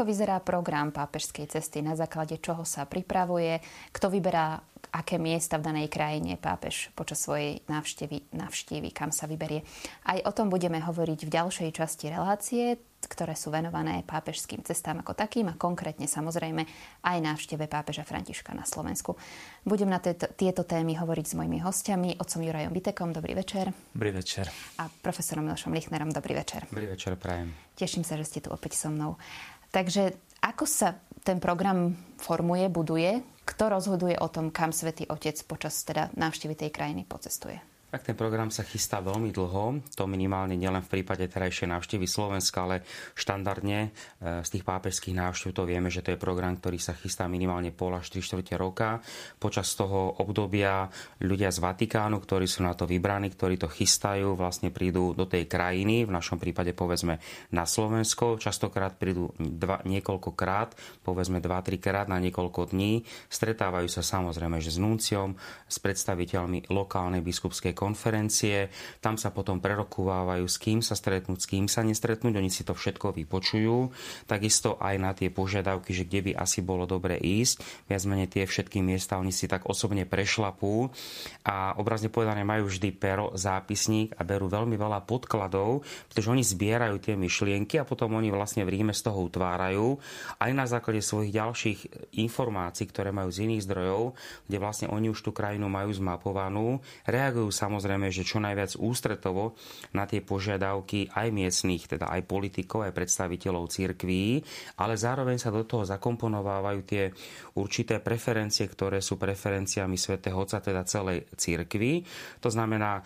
Ako vyzerá program pápežskej cesty, na základe čoho sa pripravuje, kto vyberá aké miesta v danej krajine pápež počas svojej návštevy navštívi, kam sa vyberie. Aj o tom budeme hovoriť v ďalšej časti relácie, ktoré sú venované pápežským cestám ako takým a konkrétne samozrejme aj návšteve pápeža Františka na Slovensku. Budem na tieto, tieto témy hovoriť s mojimi hostiami, otcom Jurajom Vitekom, dobrý večer. Dobrý večer. A profesorom Milošom Lichnerom, dobrý večer. Dobrý večer, prajem. Teším sa, že ste tu opäť so mnou. Takže ako sa ten program formuje, buduje? Kto rozhoduje o tom, kam Svetý Otec počas teda návštevy tej krajiny pocestuje? Tak ten program sa chystá veľmi dlho, to minimálne nielen v prípade terajšej návštevy Slovenska, ale štandardne e, z tých pápežských návštev to vieme, že to je program, ktorý sa chystá minimálne pol až 3 čtvrte roka. Počas toho obdobia ľudia z Vatikánu, ktorí sú na to vybraní, ktorí to chystajú, vlastne prídu do tej krajiny, v našom prípade povedzme na Slovensko, častokrát prídu dva, niekoľkokrát, povedzme 2-3 krát na niekoľko dní, stretávajú sa samozrejme že s nunciom, s predstaviteľmi lokálnej biskupskej konferencie, tam sa potom prerokúvajú, s kým sa stretnúť, s kým sa nestretnúť, oni si to všetko vypočujú. Takisto aj na tie požiadavky, že kde by asi bolo dobre ísť, viac menej tie všetky miesta oni si tak osobne prešlapú. A obrazne povedané majú vždy pero, zápisník a berú veľmi veľa podkladov, pretože oni zbierajú tie myšlienky a potom oni vlastne v Ríme z toho utvárajú. Aj na základe svojich ďalších informácií, ktoré majú z iných zdrojov, kde vlastne oni už tú krajinu majú zmapovanú, reagujú sa samozrejme, že čo najviac ústretovo na tie požiadavky aj miestných, teda aj politikov, aj predstaviteľov cirkví, ale zároveň sa do toho zakomponovávajú tie určité preferencie, ktoré sú preferenciami svätého Otca, teda celej cirkvi. To znamená, e,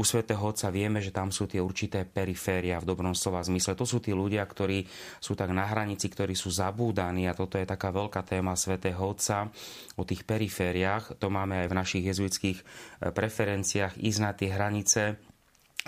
u svätého Otca vieme, že tam sú tie určité periféria v dobrom slova zmysle. To sú tí ľudia, ktorí sú tak na hranici, ktorí sú zabúdaní a toto je taká veľká téma svätého Otca o tých perifériách. To máme aj v našich jezuitských e, preferenciách preferenciách ísť na tie hranice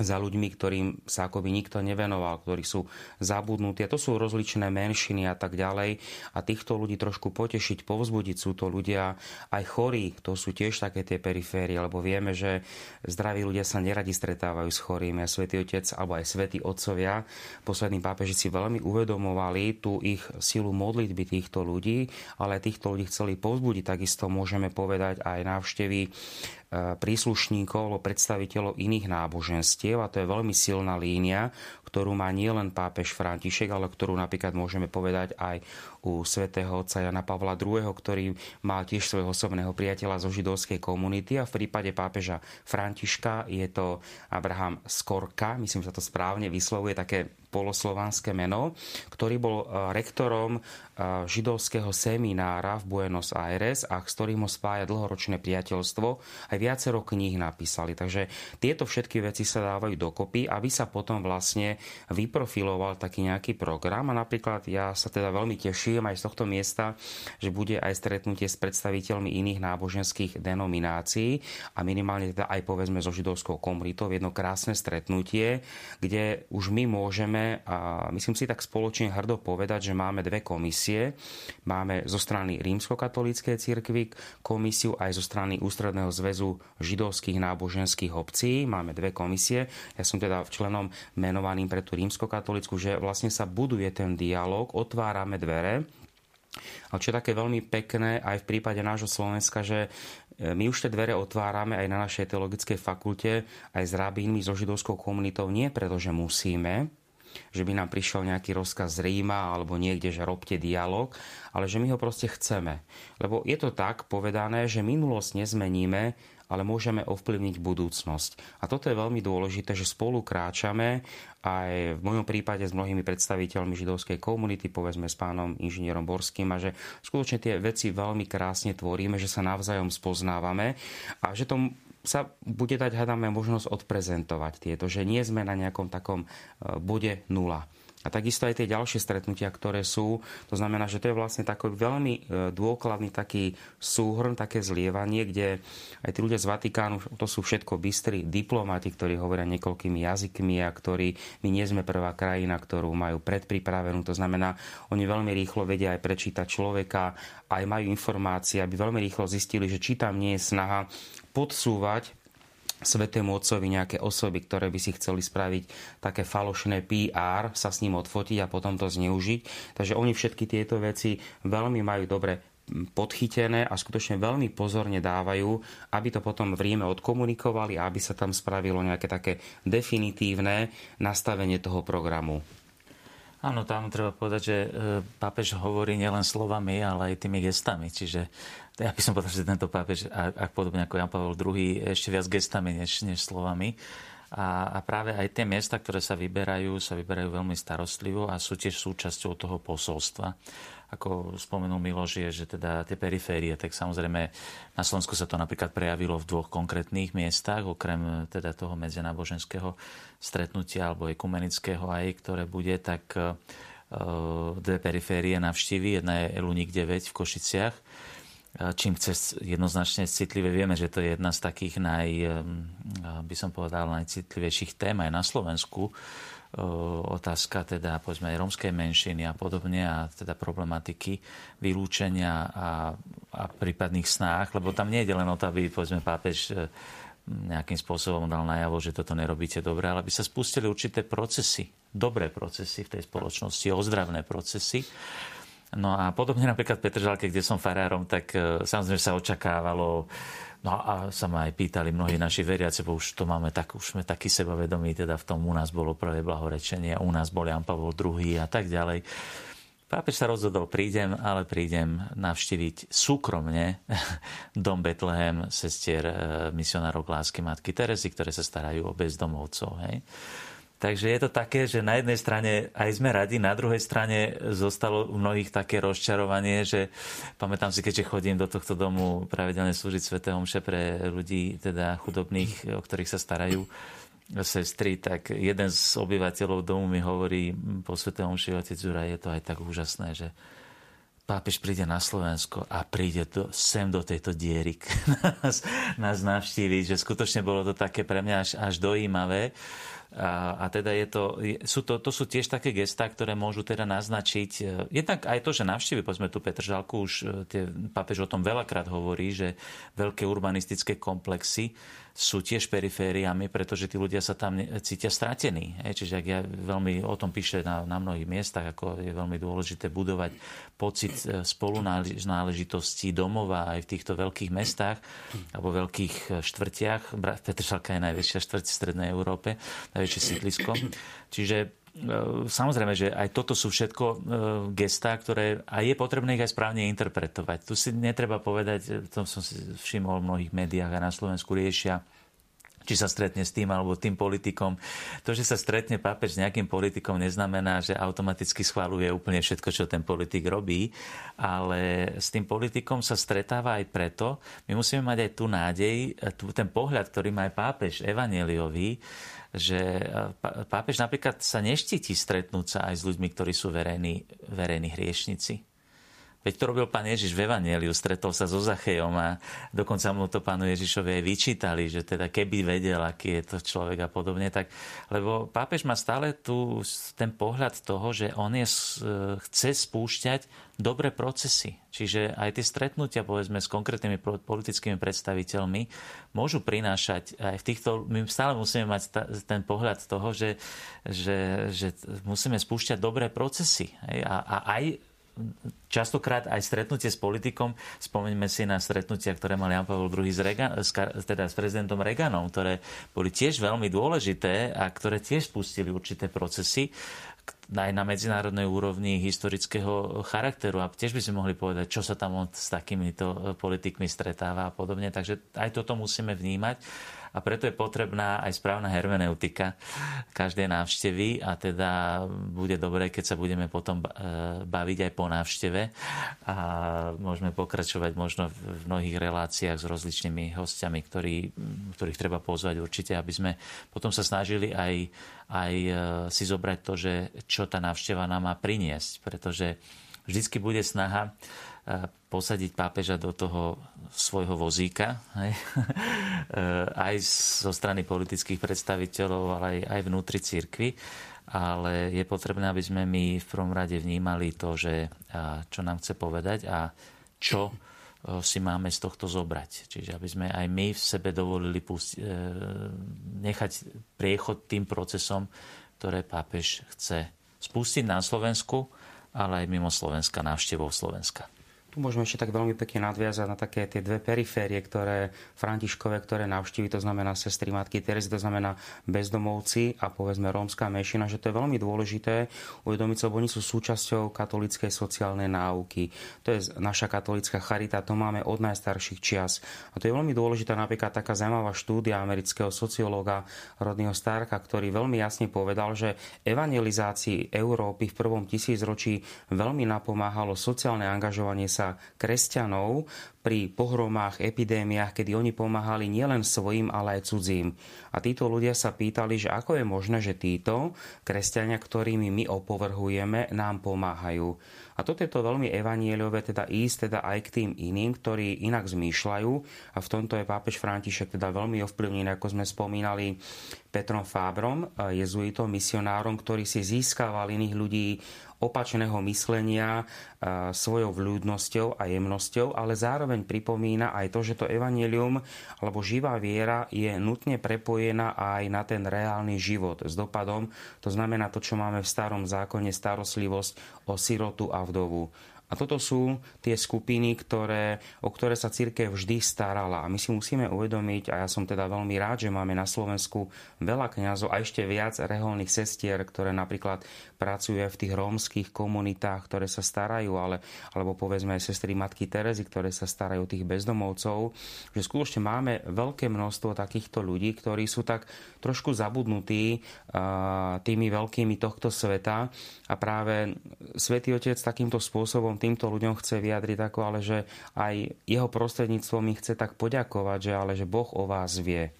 za ľuďmi, ktorým sa akoby nikto nevenoval, ktorí sú zabudnutí. A to sú rozličné menšiny a tak ďalej. A týchto ľudí trošku potešiť, povzbudiť. Sú to ľudia aj chorí, to sú tiež také tie periférie, lebo vieme, že zdraví ľudia sa neradi stretávajú s chorými. A Svetý Otec, alebo aj Svetí Otcovia, poslední pápeži si veľmi uvedomovali tú ich silu modlitby týchto ľudí, ale týchto ľudí chceli povzbudiť. Takisto môžeme povedať aj návštevy príslušníkov alebo predstaviteľov iných náboženstiev a to je veľmi silná línia, ktorú má nielen pápež František, ale ktorú napríklad môžeme povedať aj u svätého otca Jana Pavla II, ktorý mal tiež svojho osobného priateľa zo židovskej komunity a v prípade pápeža Františka je to Abraham Skorka, myslím, že sa to správne vyslovuje, také poloslovanské meno, ktorý bol e, rektorom e, židovského seminára v Buenos Aires a s ktorým ho spája dlhoročné priateľstvo. Aj viacero kníh napísali. Takže tieto všetky veci sa dávajú dokopy, aby sa potom vlastne vyprofiloval taký nejaký program. A napríklad ja sa teda veľmi teším aj z tohto miesta, že bude aj stretnutie s predstaviteľmi iných náboženských denominácií a minimálne teda aj povedzme so židovskou komunitou jedno krásne stretnutie, kde už my môžeme máme, a myslím si tak spoločne hrdo povedať, že máme dve komisie. Máme zo strany rímskokatolíckej cirkvy komisiu aj zo strany Ústredného zväzu židovských náboženských obcí. Máme dve komisie. Ja som teda členom menovaným pre tú rímskokatolickú, že vlastne sa buduje ten dialog, otvárame dvere ale čo je také veľmi pekné aj v prípade nášho Slovenska, že e, my už tie dvere otvárame aj na našej teologickej fakulte, aj s rabínmi, so židovskou komunitou, nie preto, že musíme, že by nám prišiel nejaký rozkaz z Ríma alebo niekde, že robte dialog, ale že my ho proste chceme. Lebo je to tak povedané, že minulosť nezmeníme, ale môžeme ovplyvniť budúcnosť. A toto je veľmi dôležité, že spolu kráčame aj v mojom prípade s mnohými predstaviteľmi židovskej komunity, povedzme s pánom inžinierom Borským a že skutočne tie veci veľmi krásne tvoríme, že sa navzájom spoznávame a že to sa bude dať, hádame, možnosť odprezentovať tieto, že nie sme na nejakom takom e, bode nula. A takisto aj tie ďalšie stretnutia, ktoré sú, to znamená, že to je vlastne taký veľmi e, dôkladný taký súhrn, také zlievanie, kde aj tí ľudia z Vatikánu, to sú všetko bystrí diplomati, ktorí hovoria niekoľkými jazykmi a ktorí, my nie sme prvá krajina, ktorú majú predpripravenú, to znamená, oni veľmi rýchlo vedia aj prečítať človeka, aj majú informácie, aby veľmi rýchlo zistili, že či tam nie je snaha podsúvať svetému otcovi nejaké osoby, ktoré by si chceli spraviť také falošné PR, sa s ním odfotiť a potom to zneužiť. Takže oni všetky tieto veci veľmi majú dobre podchytené a skutočne veľmi pozorne dávajú, aby to potom v Ríme odkomunikovali a aby sa tam spravilo nejaké také definitívne nastavenie toho programu. Áno, tam treba povedať, že e, pápež hovorí nielen slovami, ale aj tými gestami. Čiže ja by som povedal, že tento pápež, ak podobne ako Jan Pavel II, ešte viac gestami než, než slovami. A, a práve aj tie miesta, ktoré sa vyberajú, sa vyberajú veľmi starostlivo a sú tiež súčasťou toho posolstva ako spomenul Miloš, je, že teda tie periférie, tak samozrejme na Slovensku sa to napríklad prejavilo v dvoch konkrétnych miestach, okrem teda toho medzináboženského stretnutia alebo ekumenického aj, ktoré bude, tak e, dve periférie navštívi. Jedna je Luník 9 v Košiciach, e, čím chce jednoznačne citlivé. Vieme, že to je jedna z takých naj, e, by som povedal, najcitlivejších tém aj na Slovensku otázka teda povedzme aj rómskej menšiny a podobne a teda problematiky vylúčenia a, a prípadných snách, lebo tam nie je len o to, aby povedzme pápež e, nejakým spôsobom dal najavo, že toto nerobíte dobre, ale aby sa spustili určité procesy, dobré procesy v tej spoločnosti, ozdravné procesy. No a podobne napríklad v Petržalke, kde som farárom, tak e, samozrejme sa očakávalo No a sa ma aj pýtali mnohí naši veriaci, bo už to máme tak, už sme takí sebavedomí, teda v tom u nás bolo prvé blahorečenie, u nás bol Jan Pavol II a tak ďalej. Pápež sa rozhodol, prídem, ale prídem navštíviť súkromne dom Betlehem sestier e, misionárov lásky Matky Terezy, ktoré sa starajú o bezdomovcov. Hej. Takže je to také, že na jednej strane aj sme radi, na druhej strane zostalo u mnohých také rozčarovanie, že pamätám si, keďže chodím do tohto domu pravidelne slúžiť Sv. Homše pre ľudí teda chudobných, o ktorých sa starajú sestry, tak jeden z obyvateľov domu mi hovorí po Sv. Homši, otec Zura, je to aj tak úžasné, že pápež príde na Slovensko a príde to, sem do tejto diery nás, nás navštíviť, že skutočne bolo to také pre mňa až, až dojímavé. A, a teda je to, sú to, to sú tiež také gestá, ktoré môžu teda naznačiť, e, jednak aj to, že navštívi, povedzme tu Petržalku, už e, tie, pápež o tom veľakrát hovorí, že veľké urbanistické komplexy sú tiež perifériami, pretože tí ľudia sa tam cítia stratení. Čiže ak ja veľmi o tom píše na, na mnohých miestach, ako je veľmi dôležité budovať pocit e, spolunáležitosti domova aj v týchto veľkých mestách alebo veľkých štvrtiach. Petržalka je najväčšia štvrť v Strednej Európe, najväčšie sídlisko. Čiže e, Samozrejme, že aj toto sú všetko e, gestá, ktoré a je potrebné ich aj správne interpretovať. Tu si netreba povedať, to som si všimol v mnohých médiách a na Slovensku riešia či sa stretne s tým alebo tým politikom. To, že sa stretne pápež s nejakým politikom, neznamená, že automaticky schváluje úplne všetko, čo ten politik robí, ale s tým politikom sa stretáva aj preto, my musíme mať aj tú nádej, ten pohľad, ktorý má aj pápež evaneliový, že pápež napríklad sa neštíti stretnúť sa aj s ľuďmi, ktorí sú verejní, verejní hriešnici Veď to robil pán Ježiš v Evangeliu, stretol sa so Zachejom a dokonca mu to pánu Ježišovi aj vyčítali, že teda keby vedel, aký je to človek a podobne. Tak, lebo pápež má stále tu ten pohľad toho, že on je, chce spúšťať dobré procesy. Čiže aj tie stretnutia, povedzme, s konkrétnymi politickými predstaviteľmi môžu prinášať aj v týchto... My stále musíme mať ten pohľad toho, že, že, že musíme spúšťať dobré procesy. A, a aj častokrát aj stretnutie s politikom, spomeňme si na stretnutia, ktoré mal Jan Pavel II s, Reagan, teda s prezidentom Reaganom, ktoré boli tiež veľmi dôležité a ktoré tiež spustili určité procesy aj na medzinárodnej úrovni historického charakteru. A tiež by sme mohli povedať, čo sa tam on s takýmito politikmi stretáva a podobne. Takže aj toto musíme vnímať a preto je potrebná aj správna hermeneutika každej návštevy a teda bude dobré, keď sa budeme potom e, baviť aj po návšteve a môžeme pokračovať možno v mnohých reláciách s rozličnými hostiami, ktorý, ktorých treba pozvať určite, aby sme potom sa snažili aj, aj e, si zobrať to, že čo tá návšteva nám má priniesť, pretože vždycky bude snaha posadiť pápeža do toho svojho vozíka, hej? aj zo strany politických predstaviteľov, ale aj, aj vnútri církvy. Ale je potrebné, aby sme my v prvom rade vnímali to, že čo nám chce povedať a čo si máme z tohto zobrať. Čiže aby sme aj my v sebe dovolili pusti- nechať priechod tým procesom, ktoré pápež chce spustiť na Slovensku, ale aj mimo Slovenska, návštevou Slovenska. Tu môžeme ešte tak veľmi pekne nadviazať na také tie dve periférie, ktoré Františkové, ktoré navštíví, to znamená sestry Matky Terezy, to znamená bezdomovci a povedzme rómska menšina, že to je veľmi dôležité uvedomiť sa, lebo oni sú súčasťou katolíckej sociálnej náuky. To je naša katolická charita, to máme od najstarších čias. A to je veľmi dôležitá napríklad taká zaujímavá štúdia amerického sociológa Rodného Starka, ktorý veľmi jasne povedal, že evangelizácii Európy v prvom tisícročí veľmi napomáhalo sociálne angažovanie sa sa kresťanov pri pohromách, epidémiách, kedy oni pomáhali nielen svojim, ale aj cudzím. A títo ľudia sa pýtali, že ako je možné, že títo kresťania, ktorými my opovrhujeme, nám pomáhajú. A toto je to veľmi evanieliové, teda ísť teda aj k tým iným, ktorí inak zmýšľajú. A v tomto je pápež František teda veľmi ovplyvnený, ako sme spomínali, Petrom Fábrom, jezuitom, misionárom, ktorý si získaval iných ľudí opačného myslenia svojou vľúdnosťou a jemnosťou, ale zároveň pripomína aj to, že to evanelium alebo živá viera je nutne prepojená aj na ten reálny život s dopadom. To znamená to, čo máme v starom zákone, starostlivosť o sirotu a vdovu. A toto sú tie skupiny, ktoré, o ktoré sa církev vždy starala. A my si musíme uvedomiť, a ja som teda veľmi rád, že máme na Slovensku veľa kňazov a ešte viac reholných sestier, ktoré napríklad pracujú v tých rómskych komunitách, ktoré sa starajú, ale, alebo povedzme aj sestry Matky Terezy, ktoré sa starajú tých bezdomovcov, že skutočne máme veľké množstvo takýchto ľudí, ktorí sú tak trošku zabudnutí tými veľkými tohto sveta a práve Svetý Otec takýmto spôsobom týmto ľuďom chce vyjadriť ako, ale že aj jeho prostredníctvom mi chce tak poďakovať, že ale že Boh o vás vie.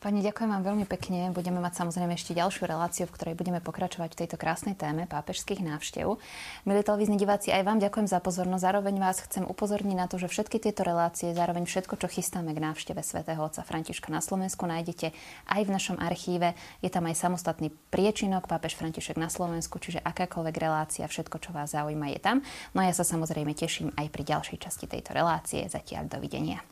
Pani, ďakujem vám veľmi pekne. Budeme mať samozrejme ešte ďalšiu reláciu, v ktorej budeme pokračovať v tejto krásnej téme pápežských návštev. Milí televízni diváci, aj vám ďakujem za pozornosť. Zároveň vás chcem upozorniť na to, že všetky tieto relácie, zároveň všetko, čo chystáme k návšteve svätého Otca Františka na Slovensku, nájdete aj v našom archíve. Je tam aj samostatný priečinok Pápež František na Slovensku, čiže akákoľvek relácia, všetko, čo vás zaujíma, je tam. No a ja sa samozrejme teším aj pri ďalšej časti tejto relácie. Zatiaľ dovidenia.